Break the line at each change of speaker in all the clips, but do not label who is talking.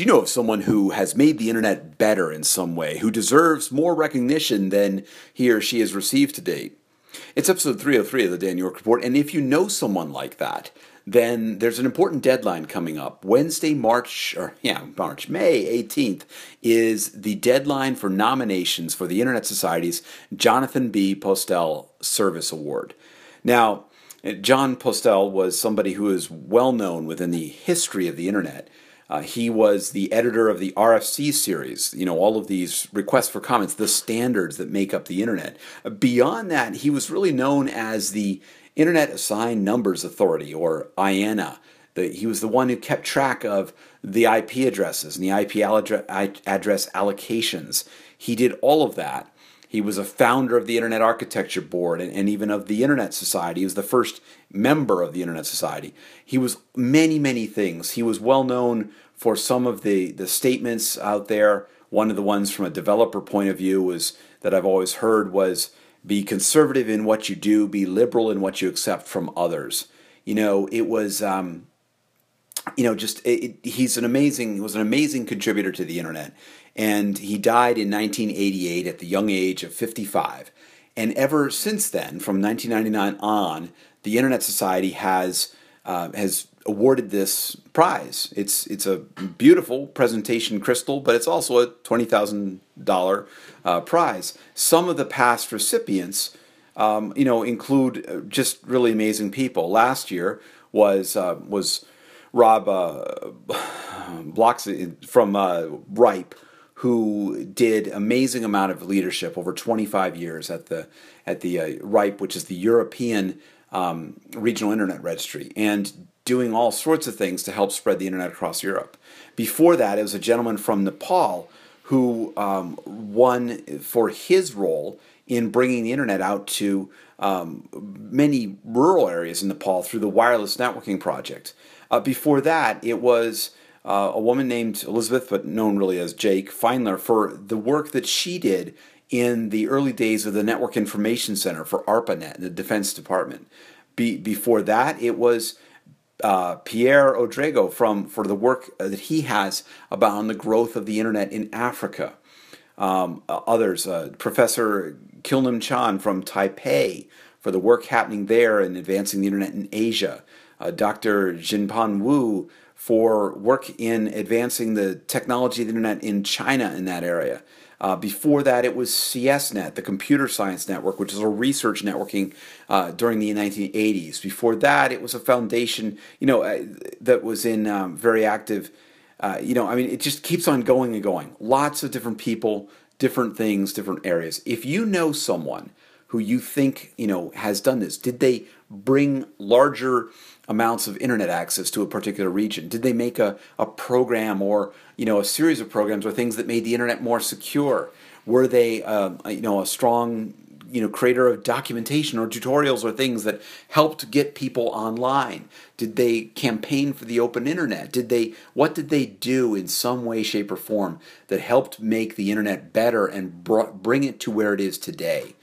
Do you know of someone who has made the internet better in some way, who deserves more recognition than he or she has received to date? It's episode 303 of the Dan York Report, and if you know someone like that, then there's an important deadline coming up. Wednesday, March, or yeah, March, May 18th is the deadline for nominations for the Internet Society's Jonathan B. Postel Service Award. Now, Jon Postel was somebody who is well known within the history of the Internet. Uh, he was the editor of the RFC series, you know, all of these requests for comments, the standards that make up the internet. Beyond that, he was really known as the Internet Assigned Numbers Authority, or IANA. The, he was the one who kept track of the IP addresses and the IP address allocations. He did all of that. He was a founder of the Internet Architecture Board and, and, even of the Internet Society. He was the first member of the Internet Society. He was many, many things. He was well known for some of the, the statements out there. One of the ones from a developer point of view was that I've always heard was be conservative in what you do, be liberal in what you accept from others. You know, it was um, you know, just it, he's an amazing he was an amazing contributor to the internet, and he died in 1988 at the young age of 55. And ever since then, from 1999 on, the Internet Society has uh, has awarded this prize. It's it's a beautiful presentation crystal, but it's also a twenty thousand uh, dollar prize. Some of the past recipients, um, you know, include uh, just really amazing people. Last year was uh, was Rob uh, Blokzijl from uh, RIPE, who did amazing amount of leadership over 25 years at the at the uh, RIPE, which is the European um, Regional Internet Registry, and doing all sorts of things to help spread the internet across Europe. Before that, it was a gentleman from Nepal who um, won for his role in bringing the internet out to um, many rural areas in Nepal through the wireless networking project. Uh, before that, it was uh, a woman named Elizabeth, but known really as Jake Feinler, for the work that she did in the early days of the Network Information Center for ARPANET, the Defense Department. Be, before that, it was uh, Pierre Ouedraogo from for the work that he has about on the growth of the internet in Africa. Um, uh, others, uh, Professor Kilnam Chon from Taipei for the work happening there and advancing the internet in Asia uh, Dr. Jianping Wu for work in advancing the technology of the internet in China in that area. Uh, before that, it was CSNet, the Computer Science Network, which is a research networking uh, during the 1980s. Before that, it was a foundation, you know, uh, that was in um, very active. Uh, you know, I mean, it just keeps on going and going. Lots of different people, different things, different areas. If you know someone who you think you know has done this, did they bring larger amounts of internet access to a particular region? Did they make a, a program or you know a series of programs or things that made the internet more secure? Were they uh, you know a strong you know creator of documentation or tutorials or things that helped get people online? Did they campaign for the open internet? Did they what did they do in some way, shape, or form that helped make the internet better and br- bring it to where it is today?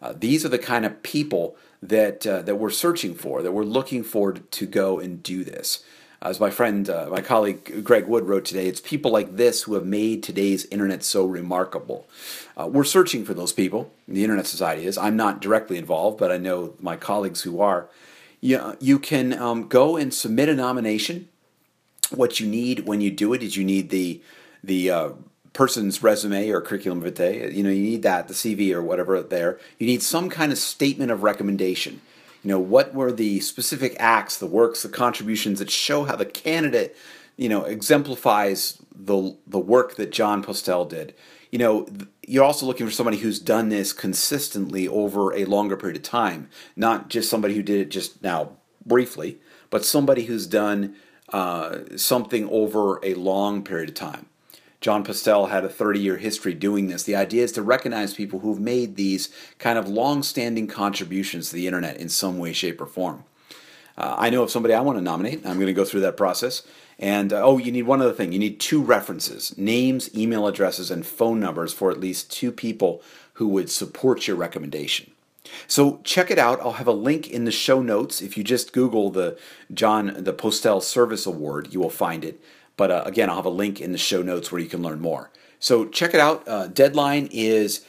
Uh, these are the kind of people that uh, that we're searching for, that we're looking for to go and do this. As my friend, uh, my colleague Greg Wood wrote today, it's people like this who have made today's internet so remarkable. Uh, we're searching for those people. The Internet Society is. I'm not directly involved, but I know my colleagues who are. You, you can um, go and submit a nomination. What you need when you do it is you need the the uh, person's resume or curriculum vitae. You know, you need that, the CV or whatever there. You need some kind of statement of recommendation. You know, what were the specific acts, the works, the contributions that show how the candidate, you know, exemplifies the the work that Jon Postel did. You know, you're also looking for somebody who's done this consistently over a longer period of time, not just somebody who did it just now briefly, but somebody who's done uh, something over a long period of time. Jon Postel had a 30 year history doing this. The idea is to recognize people who've made these kind of long standing contributions to the internet in some way, shape, or form. Uh, I know of somebody I want to nominate. I'm going to go through that process. And uh, oh, you need one other thing. You need two references names, email addresses, and phone numbers for at least two people who would support your recommendation. So check it out. I'll have a link in the show notes. If you just Google the Jon the Postel Service Award, you will find it. But uh, again, I'll have a link in the show notes where you can learn more. So check it out. Uh, deadline is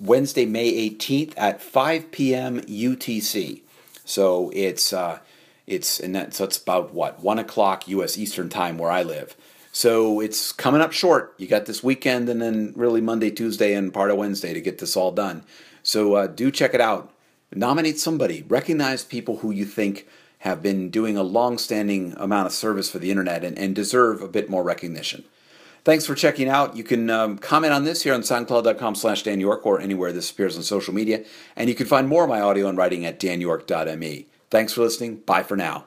Wednesday, May 18th at 5 p.m. UTC. So it's uh, it's and that, so it's about what one o'clock U.S. Eastern time where I live. So it's coming up short. You got this weekend and then really Monday, Tuesday, and part of Wednesday to get this all done. So uh, do check it out. Nominate somebody. Recognize people who you think have been doing a long-standing amount of service for the internet and, and deserve a bit more recognition. Thanks for checking out. You can um, comment on this here on soundcloud.com slash Dan York or anywhere this appears on social media. And you can find more of my audio and writing at danyork.me. Thanks for listening. Bye for now.